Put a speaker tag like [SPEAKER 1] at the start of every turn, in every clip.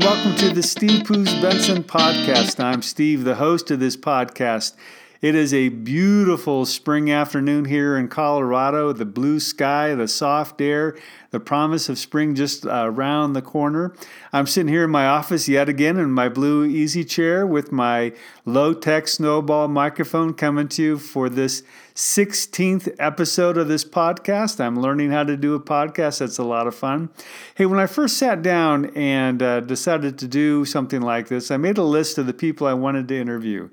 [SPEAKER 1] welcome to the Steve Poos Benson podcast. I'm Steve, the host of this podcast. It is a beautiful spring afternoon here in Colorado. The blue sky, the soft air, the promise of spring just uh, around the corner. I'm sitting here in my office yet again in my blue easy chair with my low tech snowball microphone coming to you for this 16th episode of this podcast. I'm learning how to do a podcast. That's a lot of fun. Hey, when I first sat down and uh, decided to do something like this, I made a list of the people I wanted to interview.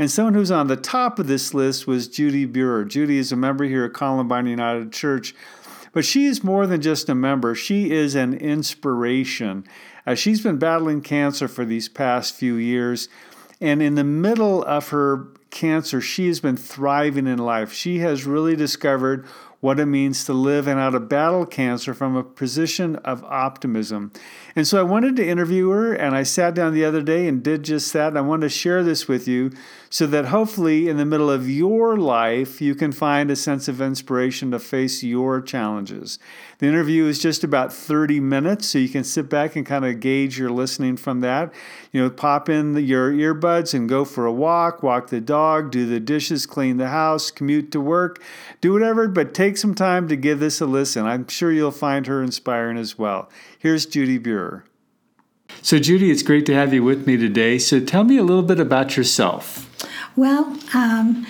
[SPEAKER 1] And someone who's on the top of this list was Judi Buehrer. Judi is a member here at Columbine United Church, but she is more than just a member, she is an inspiration. Uh, she's been battling cancer for these past few years. And in the middle of her cancer, she has been thriving in life. She has really discovered what it means to live and how to battle cancer from a position of optimism. And so I wanted to interview her, and I sat down the other day and did just that. And I wanted to share this with you so that hopefully, in the middle of your life, you can find a sense of inspiration to face your challenges. The interview is just about 30 minutes, so you can sit back and kind of gauge your listening from that. You know, pop in your earbuds and go for a walk, walk the dog, do the dishes, clean the house, commute to work, do whatever, but take some time to give this a listen. I'm sure you'll find her inspiring as well. Here's Judi Buehrer. So, Judi, it's great to have you with me today. So, tell me a little bit about yourself.
[SPEAKER 2] Well, um,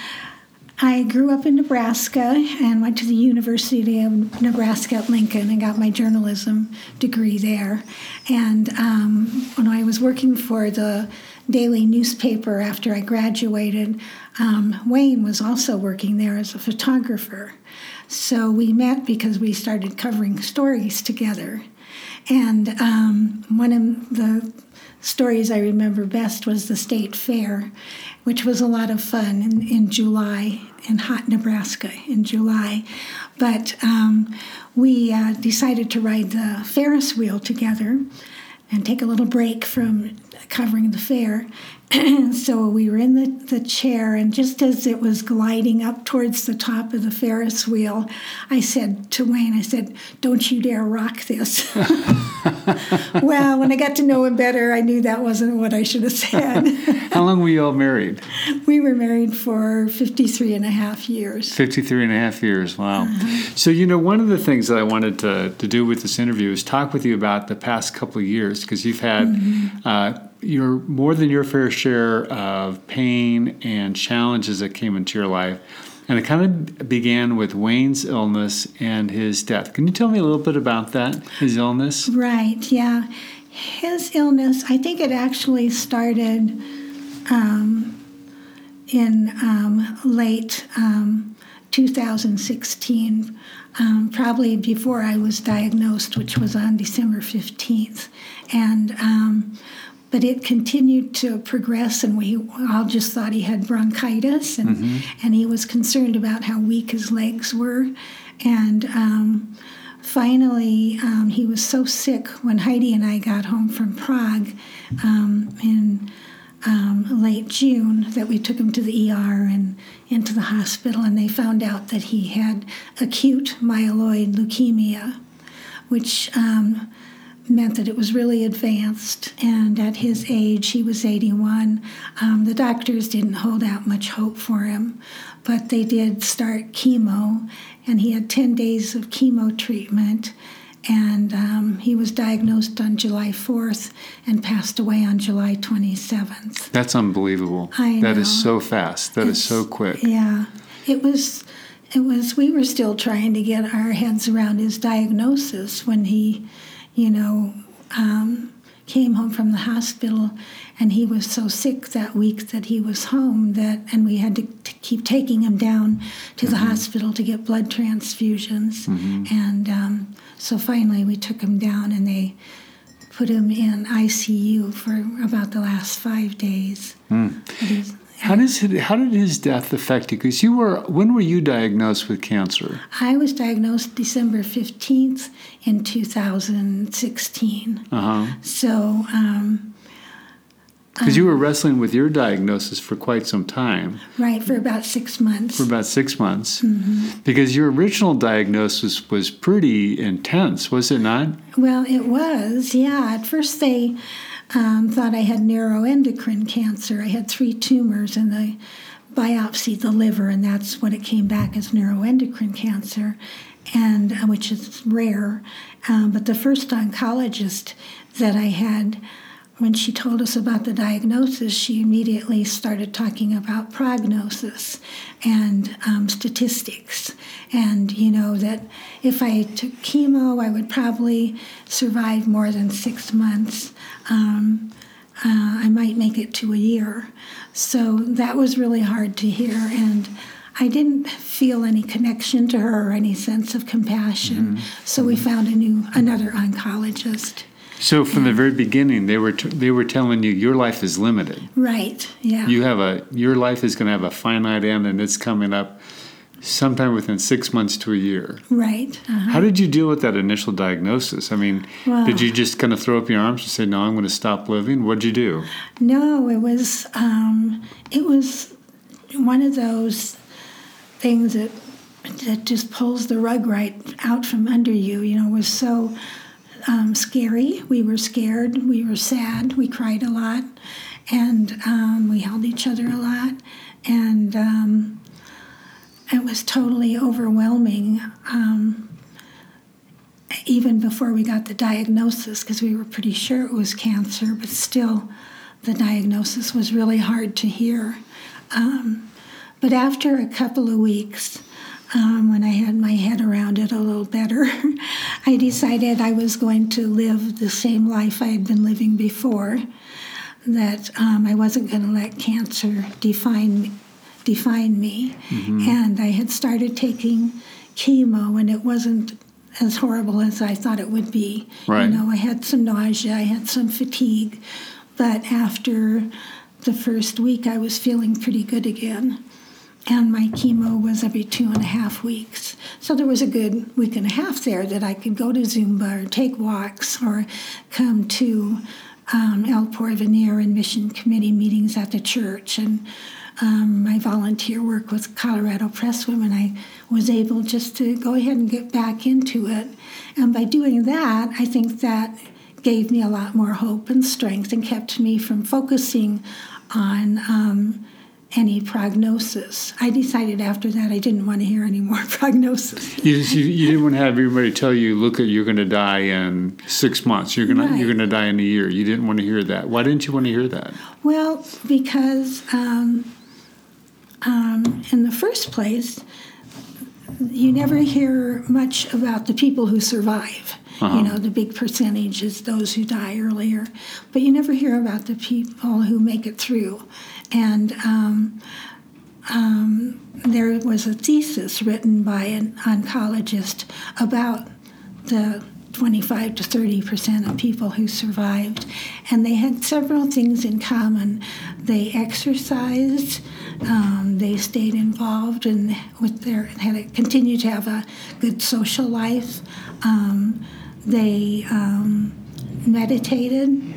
[SPEAKER 2] I grew up in Nebraska and went to the University of Nebraska at Lincoln and got my journalism degree there. And um, when I was working for the daily newspaper after I graduated, um, Wayne was also working there as a photographer. So we met because we started covering stories together. And um, one of the stories I remember best was the state fair, which was a lot of fun in, in July in hot Nebraska in July. But um, we uh, decided to ride the Ferris wheel together and take a little break from covering the fair. And so we were in the, the chair, and just as it was gliding up towards the top of the Ferris wheel, I said to Wayne, I said, Don't you dare rock this. well, when I got to know him better, I knew that wasn't what I should have said.
[SPEAKER 1] How long were you all married?
[SPEAKER 2] We were married for 53 and a half years.
[SPEAKER 1] 53 and a half years, wow. Uh-huh. So, you know, one of the things that I wanted to, to do with this interview is talk with you about the past couple of years because you've had. Mm-hmm. Uh, your more than your fair share of pain and challenges that came into your life. And it kind of began with Wayne's illness and his death. Can you tell me a little bit about that, his illness?
[SPEAKER 2] Right, yeah. His illness, I think it actually started um, in um, late um, 2016, um, probably before I was diagnosed, which was on December 15th. And um, but it continued to progress, and we all just thought he had bronchitis, and mm-hmm. and he was concerned about how weak his legs were, and. Um, finally, um, he was so sick when Heidi and I got home from Prague um, in um, late June that we took him to the ER and into the hospital, and they found out that he had acute myeloid leukemia, which um, meant that it was really advanced. And at his age, he was 81, um, the doctors didn't hold out much hope for him, but they did start chemo, and he had 10 days of chemo treatment. And um, he was diagnosed on July 4th and passed away on July 27th.
[SPEAKER 1] That's unbelievable.
[SPEAKER 2] I know.
[SPEAKER 1] That is so fast. That it's, is so quick.
[SPEAKER 2] Yeah. It was it was we were still trying to get our heads around his diagnosis when he you know, um, came home from the hospital and he was so sick that week that he was home that and we had to, to keep taking him down to the mm-hmm. hospital to get blood transfusions mm-hmm. and um, so finally we took him down and they put him in icu for about the last five days
[SPEAKER 1] mm. How does it, how did his death affect you? Because you were when were you diagnosed with cancer?
[SPEAKER 2] I was diagnosed December fifteenth in two thousand sixteen. Uh huh. So. Um,
[SPEAKER 1] because you were wrestling with your diagnosis for quite some time.
[SPEAKER 2] Right, for about six months.
[SPEAKER 1] For about six months. Mm-hmm. Because your original diagnosis was pretty intense, was it not?
[SPEAKER 2] Well, it was, yeah. At first, they um, thought I had neuroendocrine cancer. I had three tumors and the biopsied the liver, and that's what it came back as neuroendocrine cancer, and uh, which is rare. Um, but the first oncologist that I had, when she told us about the diagnosis, she immediately started talking about prognosis and um, statistics, and you know that if I took chemo, I would probably survive more than six months. Um, uh, I might make it to a year. So that was really hard to hear. And I didn't feel any connection to her or any sense of compassion. Mm-hmm. So we found a new another oncologist.
[SPEAKER 1] So from the very beginning, they were t- they were telling you your life is limited.
[SPEAKER 2] Right. Yeah.
[SPEAKER 1] You have a your life is going to have a finite end, and it's coming up sometime within six months to a year.
[SPEAKER 2] Right.
[SPEAKER 1] Uh-huh. How did you deal with that initial diagnosis? I mean, well, did you just kind of throw up your arms and say, "No, I'm going to stop living"? What did you do?
[SPEAKER 2] No, it was um, it was one of those things that that just pulls the rug right out from under you. You know, it was so um, scary. We were scared. We were sad. We cried a lot, and um, we held each other a lot, and um, it was totally overwhelming, um, even before we got the diagnosis, because we were pretty sure it was cancer, but still, the diagnosis was really hard to hear. Um, but after a couple of weeks, um, when I had my head around it a little better, I decided I was going to live the same life I had been living before, that um, I wasn't going to let cancer define define me. Mm-hmm. And I had started taking chemo, and it wasn't as horrible as I thought it would be.
[SPEAKER 1] Right.
[SPEAKER 2] You know, I had some nausea, I had some fatigue, but after the first week, I was feeling pretty good again. And my chemo was every two and a half weeks. So there was a good week and a half there that I could go to Zumba or take walks or come to um, El Porvenir and Mission Committee meetings at the church and um, my volunteer work with Colorado Press Women, I was able just to go ahead and get back into it. And by doing that, I think that gave me a lot more hope and strength and kept me from focusing on um, any prognosis. I decided after that I didn't want to hear any more prognosis.
[SPEAKER 1] You, you, you didn't want to have everybody tell you, "Look, you're going to die in six months. You're going right. you're going to die in a year." You didn't want to hear that. Why didn't you want to hear that?
[SPEAKER 2] Well, because. Um, um, in the first place, you never hear much about the people who survive. Uh-huh. You know, the big percentage is those who die earlier, but you never hear about the people who make it through. And um, um, there was a thesis written by an oncologist about the 25 to 30 percent of people who survived, and they had several things in common. They exercised, um, they stayed involved, and with their had continued to have a good social life. Um, they um, meditated.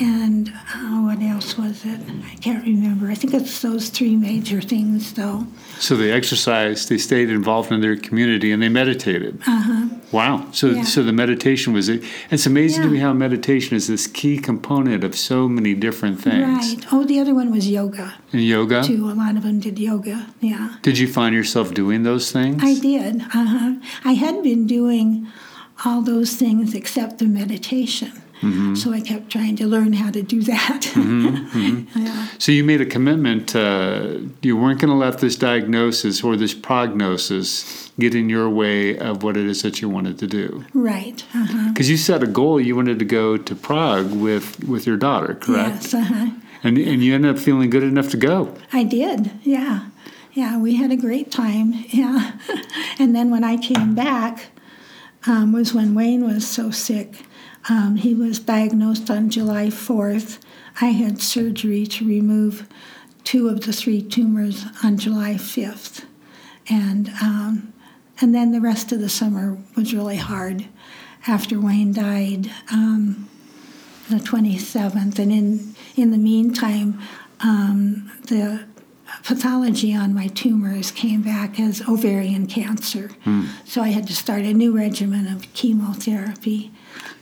[SPEAKER 2] And uh, what else was it? I can't remember. I think it's those three major things, though.
[SPEAKER 1] So they exercised, they stayed involved in their community, and they meditated.
[SPEAKER 2] Uh huh.
[SPEAKER 1] Wow. So, yeah. so the meditation was it. It's amazing yeah. to me how meditation is this key component of so many different things.
[SPEAKER 2] Right. Oh, the other one was yoga.
[SPEAKER 1] And yoga.
[SPEAKER 2] Too. A lot of them did yoga. Yeah.
[SPEAKER 1] Did you find yourself doing those things?
[SPEAKER 2] I did. Uh huh. I had been doing all those things except the meditation. Mm-hmm. So I kept trying to learn how to do that. mm-hmm,
[SPEAKER 1] mm-hmm. Yeah. So you made a commitment. Uh, you weren't going to let this diagnosis or this prognosis get in your way of what it is that you wanted to do.
[SPEAKER 2] Right. Because uh-huh.
[SPEAKER 1] you set a goal. You wanted to go to Prague with with your daughter, correct?
[SPEAKER 2] Yes. Uh-huh.
[SPEAKER 1] And and you ended up feeling good enough to go.
[SPEAKER 2] I did. Yeah. Yeah. We had a great time. Yeah. and then when I came back. Um, was when Wayne was so sick um, he was diagnosed on July 4th. I had surgery to remove two of the three tumors on July 5th. And, um, and then the rest of the summer was really hard after Wayne died um, the 27th. And in, in the meantime, um, the pathology on my tumors came back as ovarian cancer. Mm. So I had to start a new regimen of chemotherapy.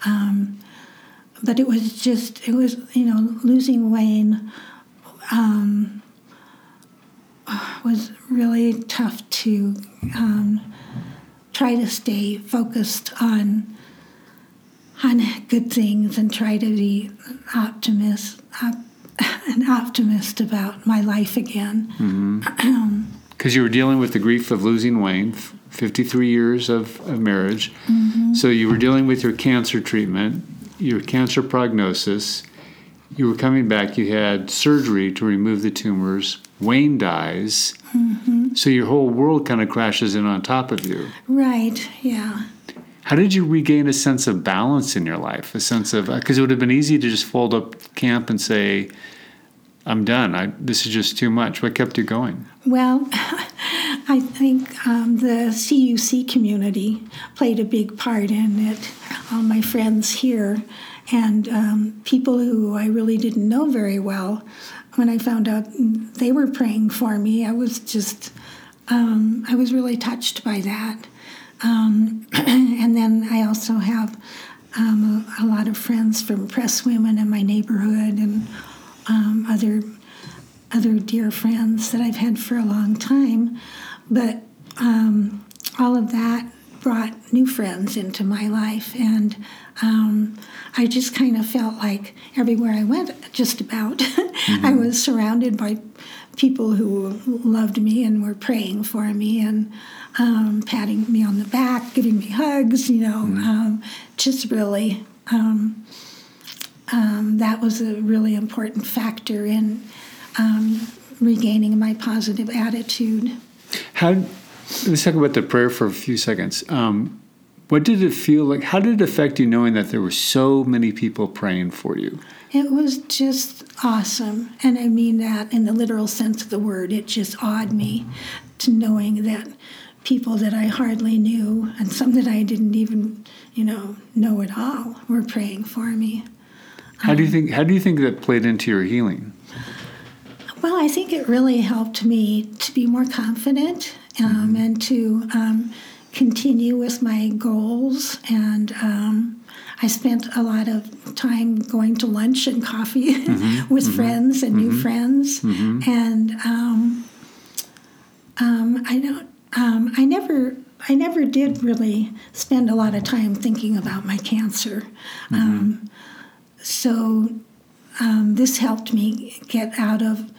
[SPEAKER 2] Um, but it was just, it was, you know, losing Wayne um, was really tough to um, try to stay focused on on good things and try to be optimist op, an optimist about my life again.
[SPEAKER 1] Because you were dealing with the grief of losing Wayne, 53 years of, of marriage.
[SPEAKER 2] Mm-hmm.
[SPEAKER 1] So you were dealing with your cancer treatment, your cancer prognosis. You were coming back. You had surgery to remove the tumors. Wayne dies.
[SPEAKER 2] Mm-hmm.
[SPEAKER 1] So your whole world kind of crashes in on top of you.
[SPEAKER 2] Right, yeah.
[SPEAKER 1] How did you regain a sense of balance in your life? A sense of because it would have been easy to just fold up camp and say, "I'm done. I, this is just too much." What kept you going?
[SPEAKER 2] Well, I think um, the CUC community played a big part in it. All my friends here and um, people who I really didn't know very well, when I found out they were praying for me, I was just, um, I was really touched by that. Um, and then I also have um, a, a, lot of friends from press women in my neighborhood and um, other other dear friends that I've had for a long time. But um, all of that brought new friends into my life, and um, I just kind of felt like everywhere I went, just about, mm-hmm. I was surrounded by people who loved me and were praying for me and um, patting me on the back, giving me hugs, you know, mm-hmm. um, just really. Um, um, that was a really important factor in um, regaining my positive attitude.
[SPEAKER 1] How? Let's talk about the prayer for a few seconds. Um, what did it feel like? How did it affect you knowing that there were so many people praying for you?
[SPEAKER 2] It was just awesome. And I mean that in the literal sense of the word. It just awed me to knowing that people that I hardly knew and some that I didn't even, you know, know at all were praying for me.
[SPEAKER 1] How do you think how do you think that played into your healing?
[SPEAKER 2] Well, I think it really helped me to be more confident um, mm-hmm. and to um, continue with my goals. And um, I spent a lot of time going to lunch and coffee mm-hmm. with mm-hmm. friends and new mm-hmm. friends.
[SPEAKER 1] Mm-hmm.
[SPEAKER 2] And um, um, I don't. Um, I never. I never did really spend a lot of time thinking about my cancer. so this helped me get out of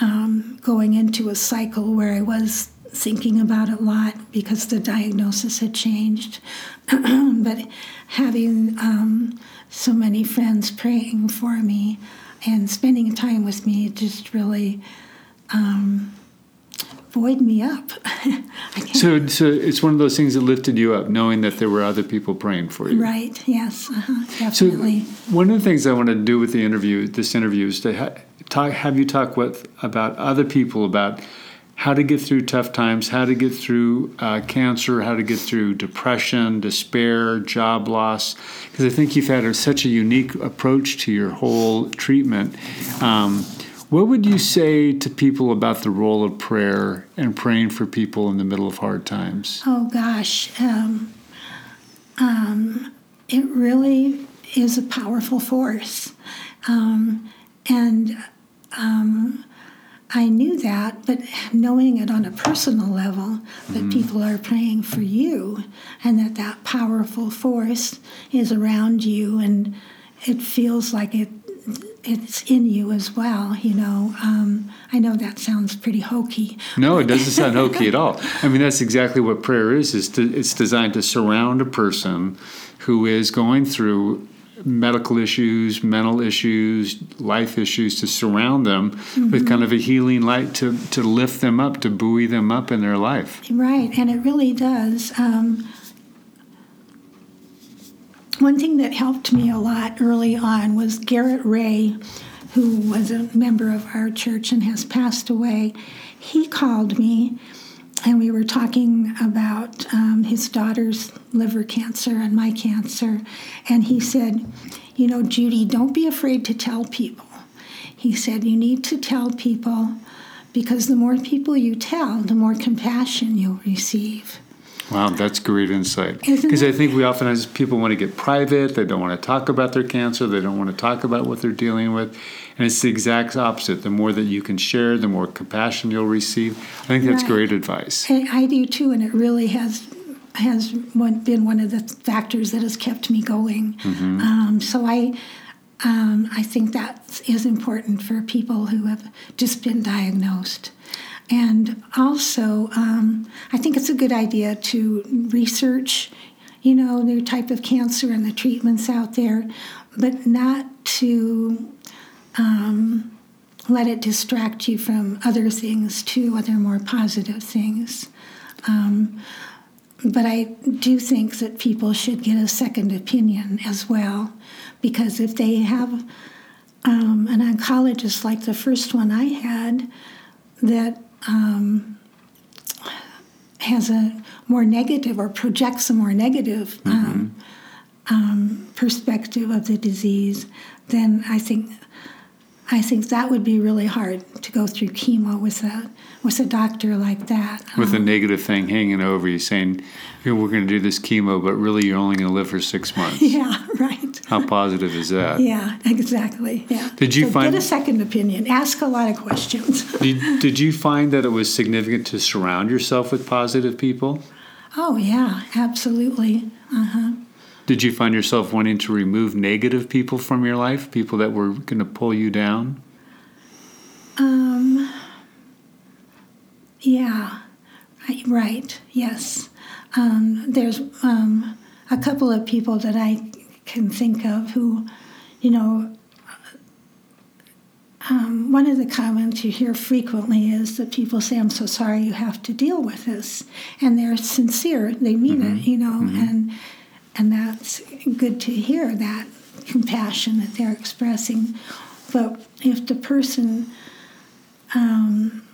[SPEAKER 2] um, going into a cycle where I was thinking about it a lot because the diagnosis had changed. but having um, so many friends praying for me and spending time with me just really um, buoyed me up.
[SPEAKER 1] so, so it's one of those things that lifted you up, knowing that there were other people praying for you.
[SPEAKER 2] Right. Yes. Uh-huh, definitely.
[SPEAKER 1] So, one of the things I want to do with the interview, this interview, is to ha- talk, have you talk with about other people about how to get through tough times, how to get through uh, cancer, how to get through depression, despair, job loss. Because I think you've had a, such a unique approach to your whole treatment. Um, what would you say to people about the role of prayer and praying for people in the middle of hard times?
[SPEAKER 2] Oh, gosh. Um, um, it really is a powerful force. Um, and um, I knew that, but knowing it on a personal level, that mm. people are praying for you and that that powerful force is around you and it feels like it it's in you as well, you know. Um, I know that sounds pretty hokey.
[SPEAKER 1] No, it doesn't sound hokey at all. I mean, that's exactly what prayer is. is to, It's designed to surround a person who is going through medical issues, mental issues, life issues to surround them mm-hmm. with kind of a healing light to, to lift them up, to buoy them up in their life.
[SPEAKER 2] Right, and it really does. Um, one thing that helped me a lot early on was Garrett Ray, who was a member of our church and has passed away. He called me and we were talking about um, his daughter's liver cancer and my cancer. And he said, You know, Judi, don't be afraid to tell people. He said, You need to tell people because the more people you tell, the more compassion you'll receive.
[SPEAKER 1] Wow, that's great insight. Because I think we often, as people want to get private, they don't want to talk about their cancer, they don't want to talk about what they're dealing with. And it's the exact opposite. The more that you can share, the more compassion you'll receive. I think that's
[SPEAKER 2] Right.
[SPEAKER 1] great advice.
[SPEAKER 2] I I do too, and it really has has been one of the factors that has kept me going. Um, so I um, I think that is important for people who have just been diagnosed. And also, um, I think it's a good idea to research, you know, the type of cancer and the treatments out there, but not to um, let it distract you from other things too, other more positive things. Um, but I do think that people should get a second opinion as well, because if they have um, an oncologist like the first one I had that um, has a more negative or projects a more negative um, um, perspective of the disease, then I think I think that would be really hard to go through chemo with a with a doctor like that.
[SPEAKER 1] With a
[SPEAKER 2] Um,
[SPEAKER 1] negative thing hanging over you saying, Here, we're going to do this chemo, but really you're only going to live for six months.
[SPEAKER 2] yeah, right.
[SPEAKER 1] How positive is that?
[SPEAKER 2] Yeah, exactly. Yeah.
[SPEAKER 1] Did you
[SPEAKER 2] so
[SPEAKER 1] find-
[SPEAKER 2] get a second opinion? Ask a lot of questions.
[SPEAKER 1] Did, did you find that it was significant to surround yourself with positive people?
[SPEAKER 2] oh yeah, absolutely. Uh huh.
[SPEAKER 1] Did you find yourself wanting to remove negative people from your life, people that were going to pull you down?
[SPEAKER 2] Um. Yeah. Right. Yes. Um, there's um, a couple of people that I can think of who, you know. Um, one of the comments you hear frequently is that people say, "I'm so sorry you have to deal with this," and they're sincere. They mean it, you know, and and that's good to hear that compassion that they're expressing. But if the person um,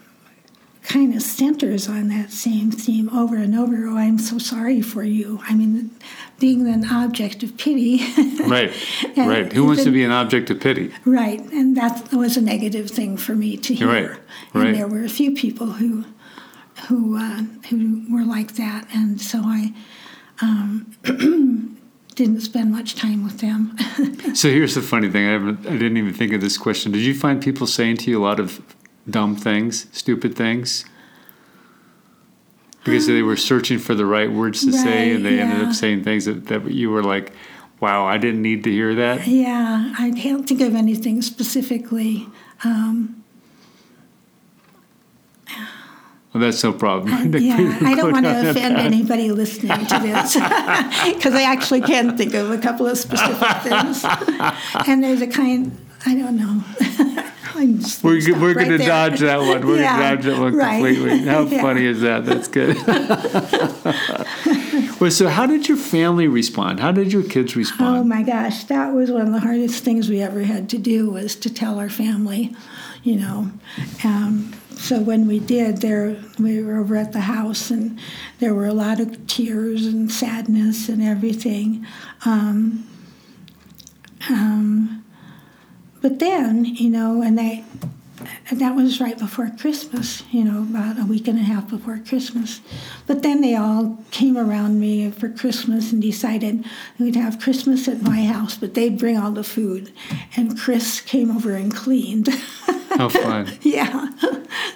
[SPEAKER 2] kind of centers on that same theme over and over, oh, I'm so sorry for you. I mean, being an object of pity.
[SPEAKER 1] Right, right. Who wants to be an object of pity?
[SPEAKER 2] Right, and that was a negative thing for me to hear.
[SPEAKER 1] Right, right.
[SPEAKER 2] And there were a few people who, who, uh, who were like that, and so I um, didn't spend much time with them.
[SPEAKER 1] So here's the funny thing. I haven't. I didn't even think of this question. Did you find people saying to you a lot of dumb things, stupid things? Because they were searching for the right words to say, and they ended up saying things that, that you were like, "Wow, I didn't need to hear that."
[SPEAKER 2] yeah, I can't think of anything specifically. Um,
[SPEAKER 1] Well, that's no problem.
[SPEAKER 2] yeah, I don't want to offend anybody listening to this because I actually can think of a couple of specific things. And there's a kind, I don't know. I'm just
[SPEAKER 1] We're,
[SPEAKER 2] stop
[SPEAKER 1] we're
[SPEAKER 2] right
[SPEAKER 1] going to dodge that one. We're
[SPEAKER 2] Yeah,
[SPEAKER 1] going to dodge that one
[SPEAKER 2] right.
[SPEAKER 1] completely. How
[SPEAKER 2] Yeah.
[SPEAKER 1] funny is that? That's good. well, so how did your family respond? How did your kids respond?
[SPEAKER 2] Oh my gosh, that was one of the hardest things we ever had to do was to tell our family, you know. Um, so when we did, there we were over at the house, and there were a lot of tears and sadness and everything. Um, um, but then, you know, and they. And that was right before Christmas, you know, about a week and a half before Christmas. But then they all came around me for Christmas and decided we'd have Christmas at my house, but they'd bring all the food. And Chris came over and cleaned.
[SPEAKER 1] How fun.
[SPEAKER 2] yeah.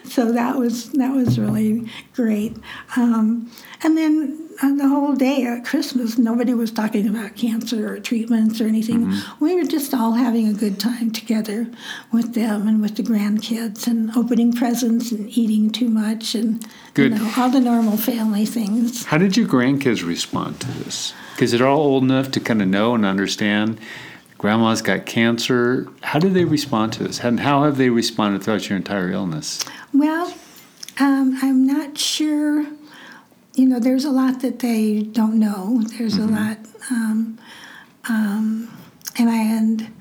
[SPEAKER 2] So that was that was really great. Um, and then uh, the whole day at Christmas, nobody was talking about cancer or treatments or anything.
[SPEAKER 1] Mm-hmm.
[SPEAKER 2] We were just all having a good time together with them and with the grandkids and opening presents and eating too much and
[SPEAKER 1] Good.
[SPEAKER 2] you know all the normal family things.
[SPEAKER 1] How did your grandkids respond to this? Because they're all old enough to kind of know and understand. Grandma's got cancer. How do they respond to this? And how have they responded throughout your entire illness?
[SPEAKER 2] Well, um, I'm not sure. You know, there's a lot that they don't know. There's a lot, um, um, and I and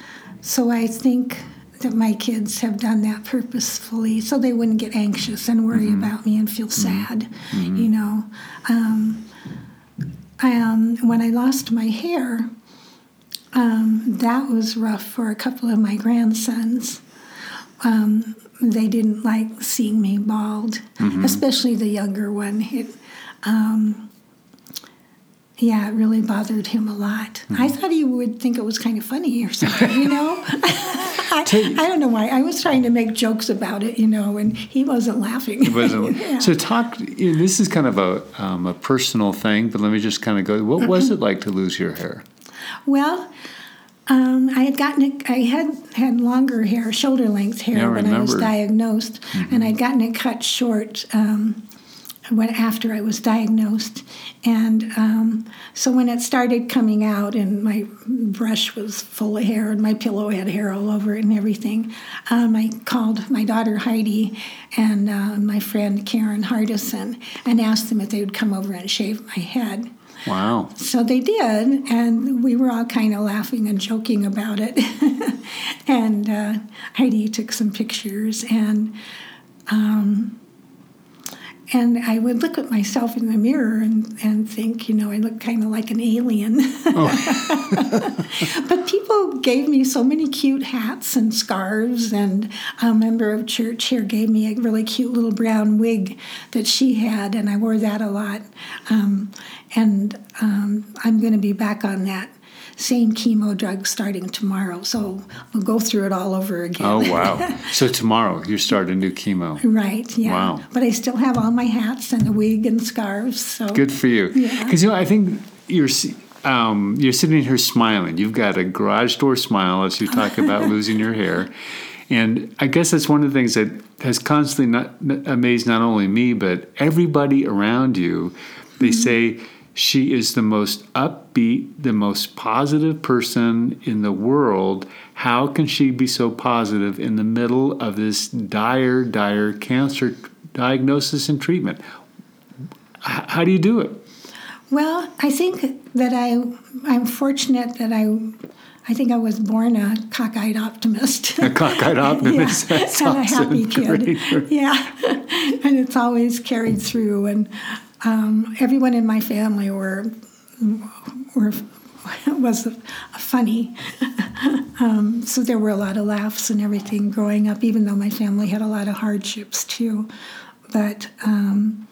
[SPEAKER 2] so I think that my kids have done that purposefully, so they wouldn't get anxious and worry about me and feel sad. You know, um, um, when I lost my hair, um, that was rough for a couple of my grandsons um, they didn't like seeing me bald, especially the younger one. It, um, yeah, it really bothered him a lot. Mm-hmm. I thought he would think it was kind of funny or something, you know? I, I, don't know why. I was trying to make jokes about it, you know, and he wasn't laughing. He
[SPEAKER 1] wasn't. yeah. So, talk, you know, this is kind of a, um, a personal thing, but let me just kind of go. What was it like to lose your hair?
[SPEAKER 2] Well, um, I had gotten it. I had had longer hair, shoulder length hair yeah, when I was diagnosed, mm-hmm. and I'd gotten it cut short um, when after I was diagnosed. And um, so when it started coming out, and my brush was full of hair, and my pillow had hair all over it, and everything, um, I called my daughter Heidi and uh, my friend Karen Hardison and asked them if they would come over and shave my head.
[SPEAKER 1] Wow.
[SPEAKER 2] So they did, and we were all kind of laughing and joking about it. and uh, Heidi took some pictures, and um, and I would look at myself in the mirror and, and think, you know, I look kind of like an alien. Oh. but people gave me so many cute hats and scarves, and a member of church here gave me a really cute little brown wig that she had, and I wore that a lot. Um, and um, I'm going to be back on that same chemo drug starting tomorrow. So we'll go through it all over again.
[SPEAKER 1] Oh, wow. so tomorrow you start a new chemo.
[SPEAKER 2] Right, yeah. Wow. But I still have all my hats and the wig and scarves. So
[SPEAKER 1] Good for you. Because, yeah. you know, I think you're. Um, you're sitting here smiling. You've got a garage door smile as you talk about losing your hair. And I guess that's one of the things that has constantly not, amazed not only me, but everybody around you. They mm-hmm. say, she is the most upbeat, the most positive person in the world. How can she be so positive in the middle of this dire, dire cancer diagnosis and treatment? How do you do it?
[SPEAKER 2] Well, I think that I I'm fortunate that I I think I was born a cockeyed optimist.
[SPEAKER 1] A cockeyed optimist. yeah,
[SPEAKER 2] and a happy kid. Yeah, and it's always carried through. And um, everyone in my family were were was funny. um, so there were a lot of laughs and everything growing up, even though my family had a lot of hardships too. But um,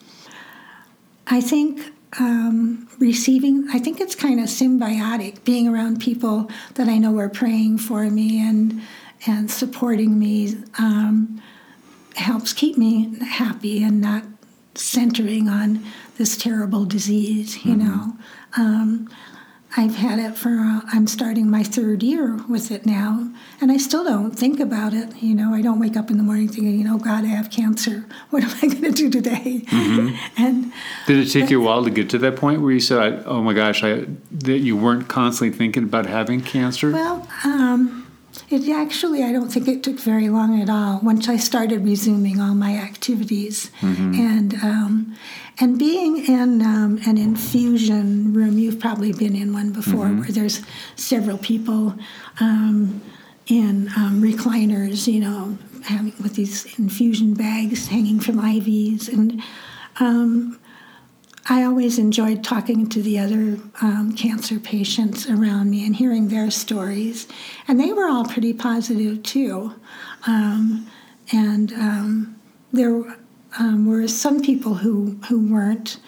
[SPEAKER 2] I think um, receiving, I think it's kind of symbiotic, being around people that I know are praying for me and and supporting me um, helps keep me happy and not centering on this terrible disease, you mm-hmm. know. Um, I've had it for, uh, I'm starting my third year with it now, and I still don't think about it. You know, I don't wake up in the morning thinking, you know, God, I have cancer. What am I going to do today? Mm-hmm.
[SPEAKER 1] And did it take you a while to get to that point where you said, oh my gosh, I, that you weren't constantly thinking about having cancer?
[SPEAKER 2] Well, um, it actually, I don't think it took very long at all. Once I started resuming all my activities, mm-hmm. and um, and being in um, an infusion room, you've probably been in one before, mm-hmm. where there's several people um, in um, recliners, you know, having with these infusion bags hanging from IVs, and um, I always enjoyed talking to the other um, cancer patients around me and hearing their stories. And they were all pretty positive too. Um, and um, there um, were some people who, who weren't,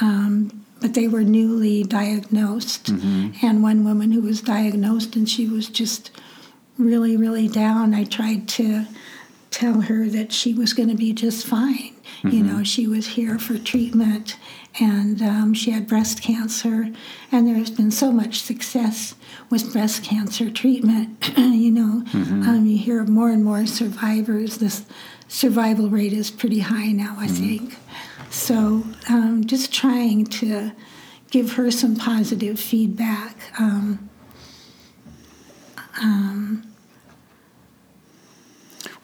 [SPEAKER 2] um, but they were newly diagnosed. Mm-hmm. And one woman who was diagnosed and she was just really, really down. I tried to tell her that she was going to be just fine. Mm-hmm. You know, she was here for treatment and um, she had breast cancer. And there's been so much success with breast cancer treatment. you know, mm-hmm. um, you hear more and more survivors. This survival rate is pretty high now, I mm-hmm. think. So um, just trying to give her some positive feedback. Um, um,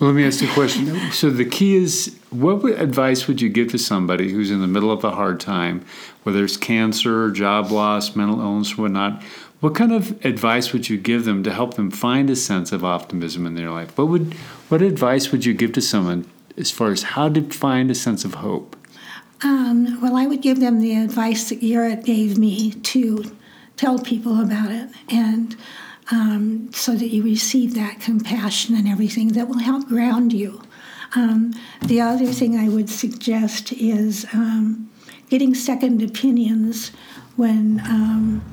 [SPEAKER 1] let me ask you a question. So the key is, what advice would you give to somebody who's in the middle of a hard time, whether it's cancer, job loss, mental illness, or whatnot? What kind of advice would you give them to help them find a sense of optimism in their life? What would, what advice would you give to someone as far as how to find a sense of hope?
[SPEAKER 2] Um, well, I would give them the advice that Garrett gave me to tell people about it and um, so that you receive that compassion and everything that will help ground you. Um, the other thing I would suggest is um, getting second opinions when um,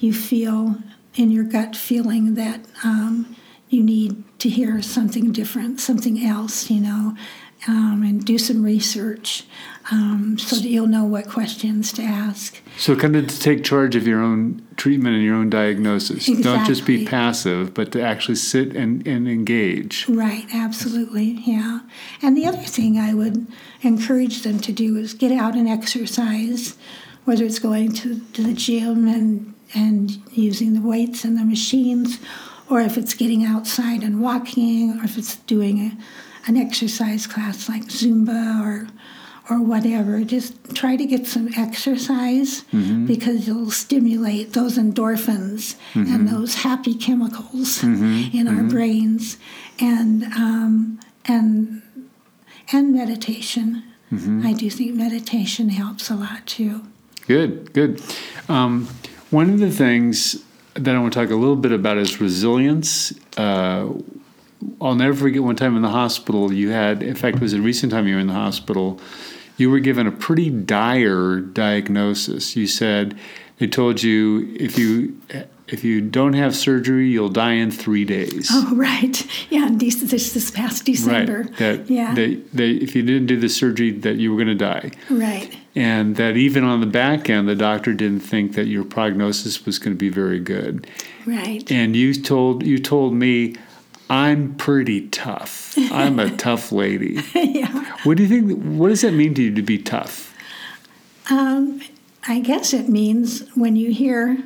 [SPEAKER 2] you feel in your gut feeling that um, you need to hear something different, something else, you know, um, and do some research um, so that you'll know what questions to ask.
[SPEAKER 1] So, kind of to take charge of your own treatment and your own diagnosis.
[SPEAKER 2] Exactly.
[SPEAKER 1] Don't just be passive, but to actually sit and, and engage.
[SPEAKER 2] Right, absolutely, yeah. And the other thing I would encourage them to do is get out and exercise, whether it's going to, to the gym and, and using the weights and the machines, or if it's getting outside and walking, or if it's doing a, an exercise class like Zumba or or whatever. Just try to get some exercise mm-hmm. because you'll stimulate those endorphins mm-hmm. and those happy chemicals mm-hmm. in our mm-hmm. brains, and um, and and meditation. Mm-hmm. I do think meditation helps a lot too.
[SPEAKER 1] Good, good. Um, one of the things that I want to talk a little bit about is resilience. Uh, I'll never forget one time in the hospital you had, in fact, it was a recent time you were in the hospital you were given a pretty dire diagnosis. You said they told you if you if you don't have surgery, you'll die in three days.
[SPEAKER 2] Oh, right. Yeah, this, this, this past December.
[SPEAKER 1] Right. That, yeah. They, they, if you didn't do the surgery, that you were going to die.
[SPEAKER 2] Right.
[SPEAKER 1] And that even on the back end, the doctor didn't think that your prognosis was going to be very good.
[SPEAKER 2] Right.
[SPEAKER 1] And you told you told me I'm pretty tough. I'm a tough lady.
[SPEAKER 2] yeah.
[SPEAKER 1] What do you think? What does that mean to you to be tough?
[SPEAKER 2] Um, I guess it means when you hear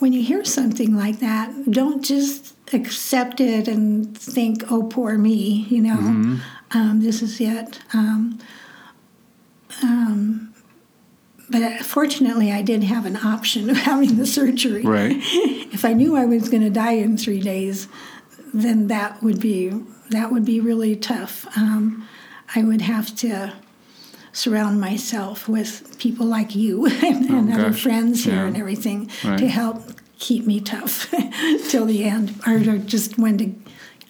[SPEAKER 2] when you hear something like that, don't just accept it and think, "Oh, poor me," you know. Mm-hmm. Um, this is it. Um, um, but fortunately, I did have an option of having the surgery.
[SPEAKER 1] Right.
[SPEAKER 2] if I knew I was going to die in three days, then that would be that would be really tough. Um, I would have to surround myself with people like you and, oh, and other friends here yeah. and everything right. to help keep me tough till the end, or just when to.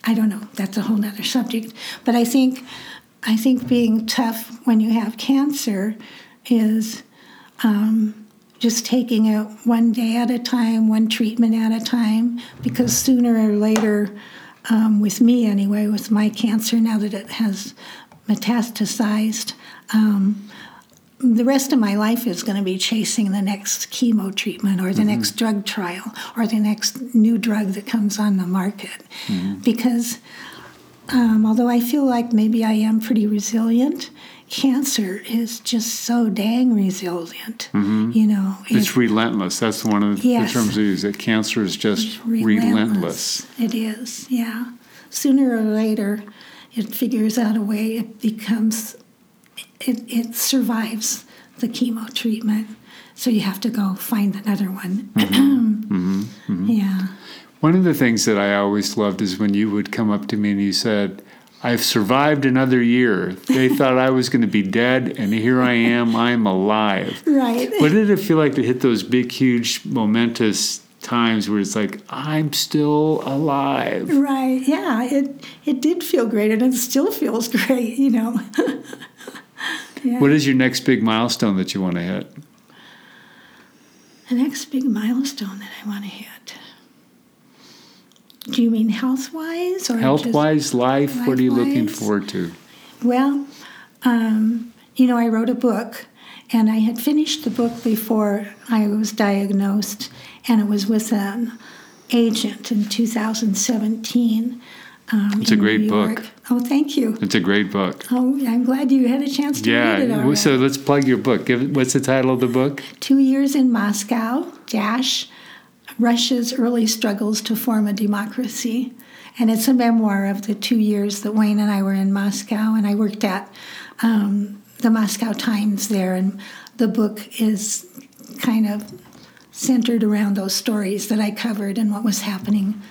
[SPEAKER 2] I don't know. That's a whole other subject. But I think I think being tough when you have cancer is. Um, just taking it one day at a time, one treatment at a time, because sooner or later, um, with me anyway, with my cancer, now that it has metastasized, um, the rest of my life is going to be chasing the next chemo treatment or the mm-hmm. next drug trial or the next new drug that comes on the market. Mm-hmm. Because um, although I feel like maybe I am pretty resilient, cancer is just so dang resilient. Mm-hmm. You know,
[SPEAKER 1] it's relentless. That's one of the, yes, the terms we use. That cancer is just relentless.
[SPEAKER 2] relentless. It is, yeah. Sooner or later, it figures out a way. It becomes, it, it survives the chemo treatment. So you have to go find another one. Mm-hmm. mm-hmm. mm-hmm. Yeah.
[SPEAKER 1] One of the things that I always loved is when you would come up to me and you said, I've survived another year. They thought I was going to be dead, and here I am. I'm alive.
[SPEAKER 2] Right.
[SPEAKER 1] What did it feel like to hit those big, huge, momentous times where it's like I'm still alive?
[SPEAKER 2] Right. Yeah. It it did feel great, and it still feels great. You know.
[SPEAKER 1] yeah. What is your next big milestone that you want to hit?
[SPEAKER 2] The next big milestone that I want to hit. Do you mean health wise or
[SPEAKER 1] health wise life? What are you looking forward to?
[SPEAKER 2] Well, um, you know, I wrote a book, and I had finished the book before I was diagnosed, and it was with an agent in 2017. Um,
[SPEAKER 1] it's a great book.
[SPEAKER 2] Oh, thank you.
[SPEAKER 1] It's a great book.
[SPEAKER 2] Oh, I'm glad you had a chance to
[SPEAKER 1] yeah.
[SPEAKER 2] read it. Yeah.
[SPEAKER 1] So let's plug your book. Give, what's the title of the book?
[SPEAKER 2] Two Years in Moscow, dash, Russia's early struggles to form a democracy. And it's a memoir of the two years that Wayne and I were in Moscow, and I worked at um, the Moscow Times there. And the book is kind of centered around those stories that I covered and what was happening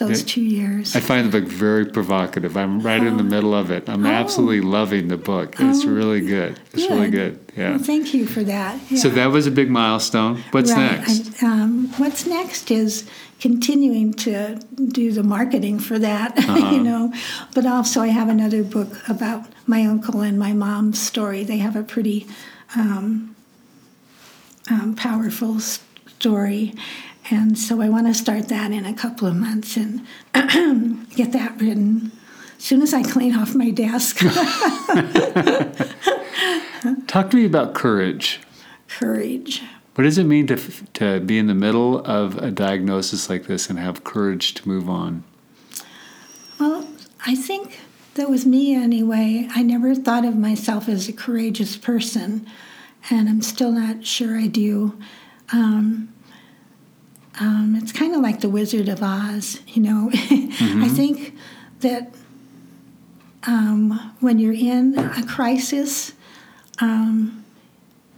[SPEAKER 2] those two years.
[SPEAKER 1] I find the book very provocative. I'm right oh. in the oh. middle of it. I'm oh. absolutely loving the book. It's oh. really good. It's good. really good. Yeah.
[SPEAKER 2] Well, thank you for that.
[SPEAKER 1] Yeah. So that was a big milestone. What's right.
[SPEAKER 2] next? Um, what's next is continuing to do the marketing for that, uh-huh. you know. But also, I have another book about my uncle and my mom's story. They have a pretty um, um, powerful story. And so I want to start that in a couple of months and get that written as soon as I clean off my desk.
[SPEAKER 1] Talk to me about courage.
[SPEAKER 2] Courage.
[SPEAKER 1] What does it mean to, to be in the middle of a diagnosis like this and have courage to move on?
[SPEAKER 2] Well, I think that was me anyway. I never thought of myself as a courageous person, and I'm still not sure I do. Um, um, it's kind of like the Wizard of Oz, you know. Mm-hmm. I think that um, when you're in a crisis, um,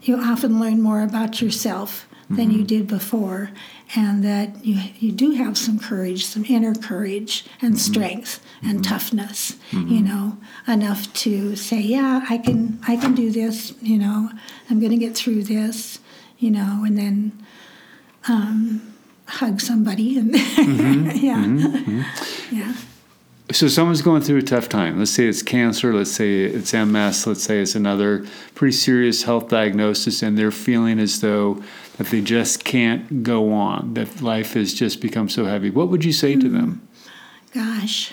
[SPEAKER 2] you often learn more about yourself mm-hmm. than you mm-hmm. did before, and that you, you do have some courage, some inner courage and mm-hmm. strength and mm-hmm. toughness, you know, enough to say, yeah, I can, I can do this, you know, I'm going to get through this, you know, and then um, hug somebody and mm-hmm. yeah, yeah
[SPEAKER 1] so someone's going through a tough time. Let's say it's cancer, let's say it's MS, let's say it's another pretty serious health diagnosis, and they're feeling as though that they just can't go on, that life has just become so heavy. What would you say mm. to them?
[SPEAKER 2] Gosh,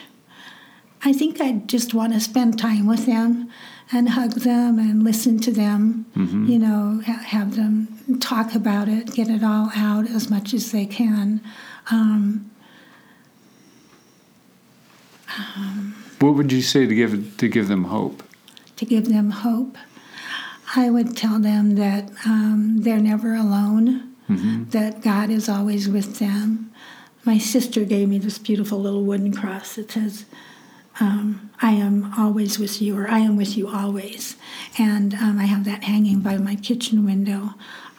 [SPEAKER 2] I think I'd just want to spend time with them and hug them and listen to them, mm-hmm. you know, ha- have them talk about it, get it all out as much as they can. Um,
[SPEAKER 1] what would you say to give to give them hope?
[SPEAKER 2] To give them hope, I would tell them that um, they're never alone. Mm-hmm. That God is always with them. My sister gave me this beautiful little wooden cross that says, um, I am always with you, or I am with you always. And um, I have that hanging by my kitchen window.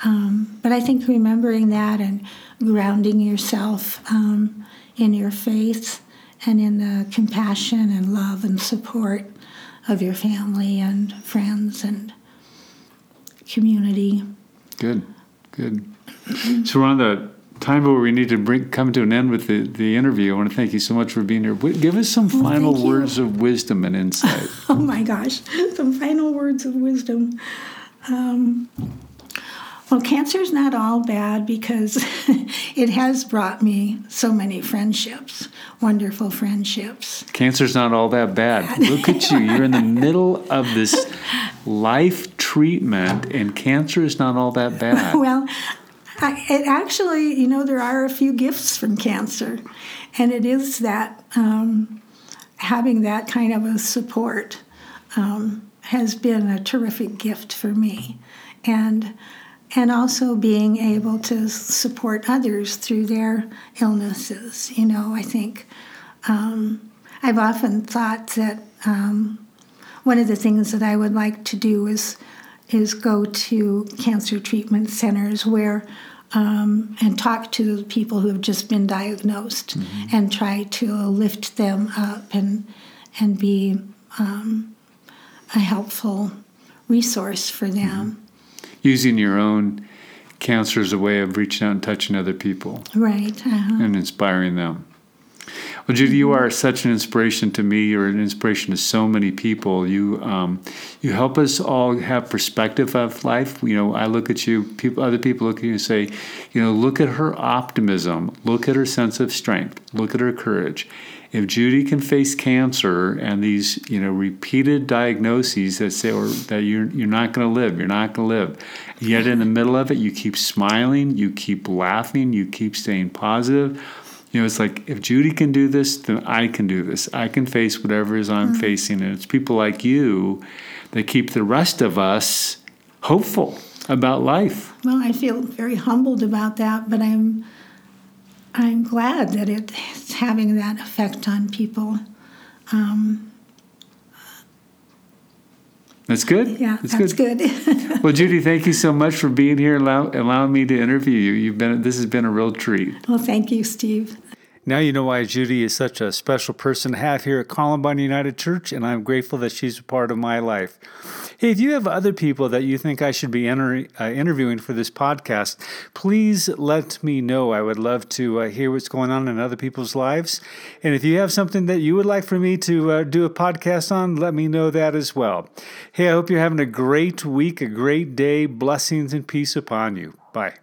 [SPEAKER 2] Um, but I think remembering that and grounding yourself um, in your faith and in the compassion and love and support of your family and friends and community.
[SPEAKER 1] Good, good. so we're on the time where we need to bring come to an end with the, the interview. I want to thank you so much for being here. Give us some well, final words of wisdom and insight.
[SPEAKER 2] oh my gosh, some final words of wisdom. Um, well, cancer is not all bad because it has brought me so many friendships, wonderful friendships.
[SPEAKER 1] Cancer's not all that bad. Look at you. You're in the middle of this life treatment, and cancer is not all that bad.
[SPEAKER 2] Well, I, it actually, you know, there are a few gifts from cancer, and it is that um, having that kind of a support um, has been a terrific gift for me. And and also being able to support others through their illnesses. You know, I think um, I've often thought that um, one of the things that I would like to do is is go to cancer treatment centers where um, and talk to people who have just been diagnosed mm-hmm. and try to lift them up and and be um, a helpful resource for them. Mm-hmm
[SPEAKER 1] using your own cancer as a way of reaching out and touching other people.
[SPEAKER 2] Right. Uh-huh.
[SPEAKER 1] And inspiring them. Well, Judi, you are such an inspiration to me. You're an inspiration to so many people. You um, you help us all have perspective of life. You know, I look at you. People, other people look at you and say, you know, look at her optimism. Look at her sense of strength. Look at her courage if Judi can face cancer and these, you know, repeated diagnoses that say or that you're you're not going to live, you're not going to live, yet in the middle of it, you keep smiling, you keep laughing, you keep staying positive. You know, it's like if Judi can do this, then I can do this. I can face whatever is I'm mm-hmm. facing, and it's people like you that keep the rest of us hopeful about life.
[SPEAKER 2] Well, I feel very humbled about that, but I'm I'm glad that it's having that effect on people. Um,
[SPEAKER 1] that's good.
[SPEAKER 2] Yeah, that's, that's good.
[SPEAKER 1] good. well, Judi, thank you so much for being here, allow, allowing me to interview you. You've been this has been a real treat.
[SPEAKER 2] Well, thank you, Steve.
[SPEAKER 1] Now you know why Judi is such a special person to have here at Columbine United Church, and I'm grateful that she's a part of my life. Hey, if you have other people that you think I should be enter- uh, interviewing for this podcast, please let me know. I would love to uh, hear what's going on in other people's lives. And if you have something that you would like for me to uh, do a podcast on, let me know that as well. Hey, I hope you're having a great week, a great day. Blessings and peace upon you. Bye.